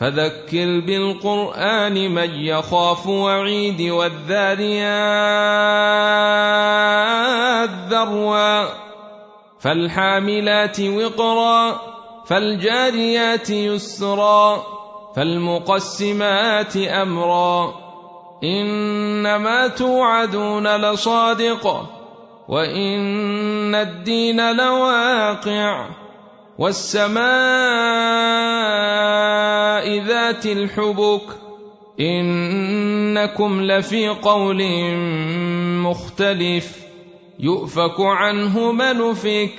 فذكر بالقرآن من يخاف وعيد والذاريات ذروا فالحاملات وقرا فالجاريات يسرا فالمقسمات أمرا إنما توعدون لصادق وإن الدين لواقع والسماء ذات الحبك إنكم لفي قول مختلف يؤفك عنه من افك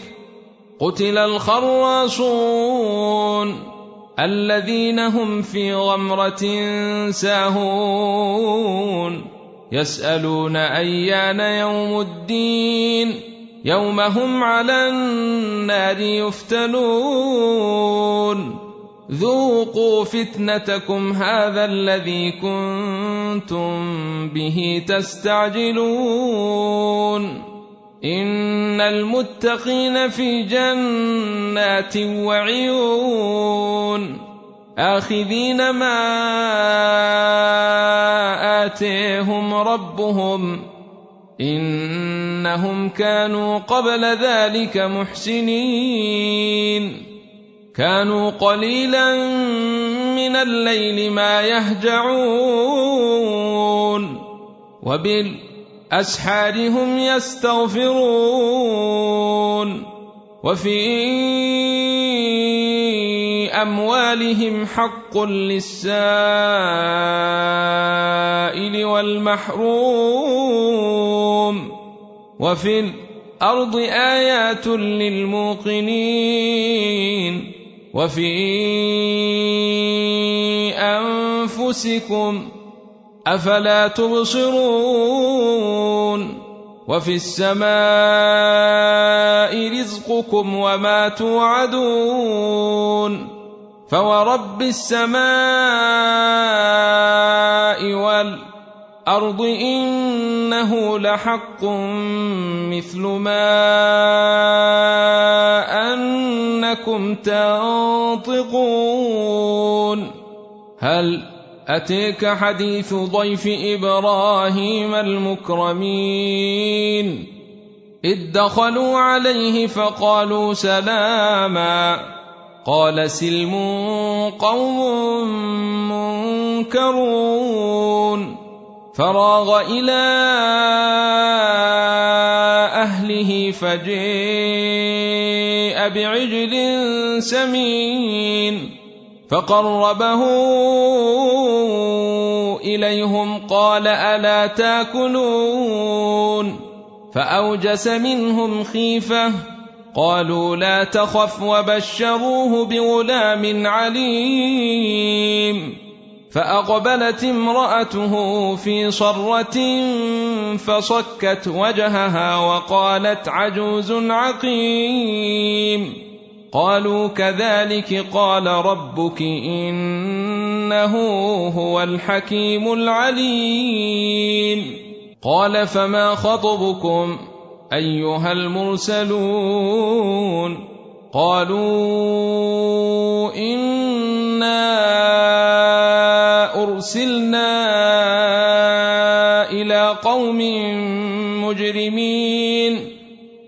قتل الخراصون الذين هم في غمرة ساهون يسألون أيان يوم الدين يوم هم على النار يفتنون. ذوقوا فتنتكم هذا الذي كنتم به تستعجلون. إن المتقين في جنات وعيون. آخذين ما آتيهم ربهم. إنهم كانوا قبل ذلك محسنين. كانوا قليلا من الليل ما يهجعون. وبالأسحار هم يستغفرون. وفي أموالهم حق للسائل والمحروم. وفي الأرض آيات للموقنين وفي أنفسكم أفلا تبصرون وفي السماء رزقكم وما توعدون فورب السماء والارض إنه لحق مثل ما أنكم تنطقون. هل أتيك حديث ضيف إبراهيم المكرمين؟ إذ دخلوا عليه فقالوا سلاما. قال سلم قوم منكرون. فراغ إلى أهله فجيء بعجل سمين فقربه إليهم قال ألا تاكلون فأوجس منهم خيفة قالوا لا تخف وبشروه بغلام عليم فأقبلت امرأته في صرة فصكت وجهها وقالت عجوز عقيم. قالوا كذلك قال ربك إنه هو الحكيم العليم. قال فما خطبكم أيها المرسلون؟ قالوا إنا أرسلنا إلى قوم مجرمين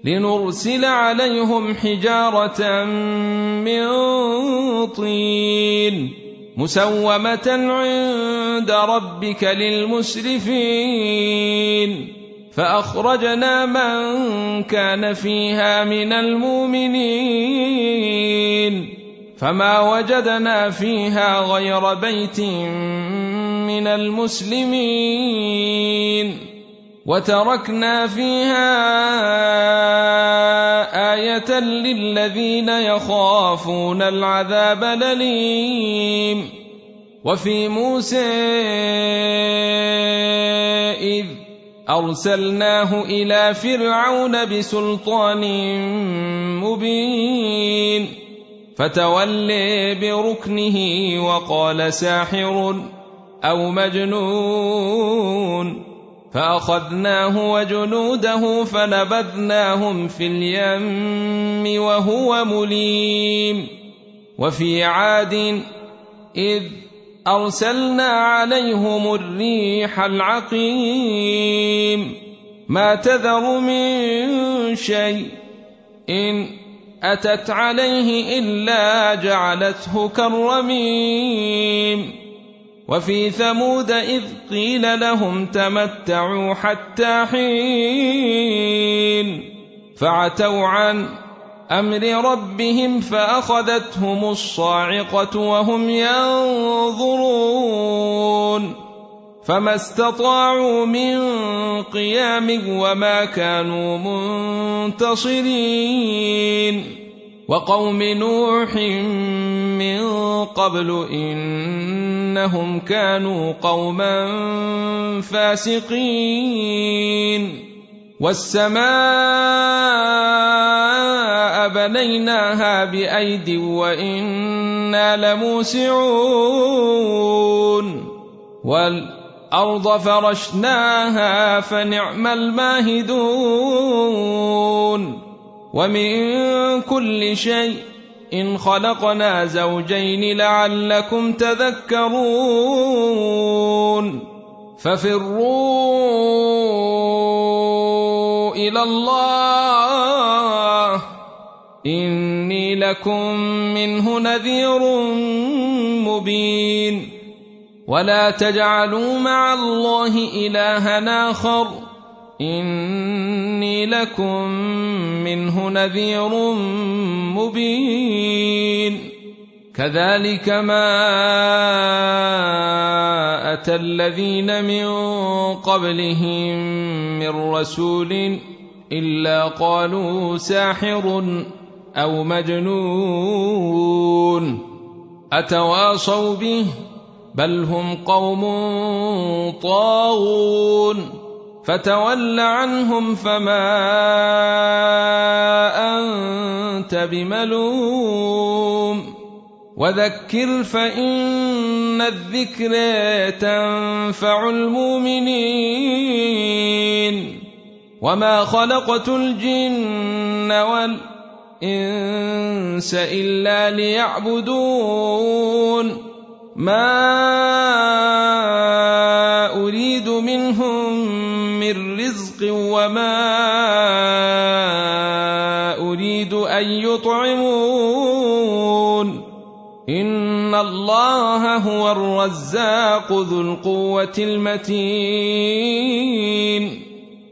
لنرسل عليهم حجارة من طين مسومة عند ربك للمسرفين. فأخرجنا من كان فيها من المؤمنين. فما وجدنا فيها غير بيت من المسلمين وتركنا فيها آية للذين يخافون العذاب الأليم. وفي موسى إذ أرسلناه إلى فرعون بسلطان مبين. فتولي بركنه وقال ساحر أو مجنون فأخذناه وجنوده فنبذناهم في اليم وهو مليم وفي عاد إذ أرسلنا عليهم الريح العقيم ما تذر من شيء إن أتت عليه إلا جعلته كالرميم. وفي ثمود إذ قيل لهم تمتعوا حتى حين فعتوا عن أمر ربهم فأخذتهم الصاعقة وهم ينظرون. فما استطاعوا من قيام وما كانوا منتصرين وقوم نوح من قبل انهم كانوا قوما فاسقين والسماء بنيناها بايد وأنا لموسعون والارض فرشناها فنعم الماهدون ومن كل شيء إن خلقنا زوجين لعلكم تذكرون ففروا إلى الله إني لكم منه نذير مبين ولا تجعلوا مع الله الها اخر اني لكم منه نذير مبين كذلك ما اتى الذين من قبلهم من رسول الا قالوا ساحر أو مجنون اتواصوا به بل هم قوم طاغون فتول عنهم فما أنت بملوم وذكر فإن الذكر تنفع المؤمنين وما خلقت الجن والإنس إلا ليعبدون ما أريد منهم من رزق وما أريد أن يطعمون ان الله هو الرزاق ذو القوه المتين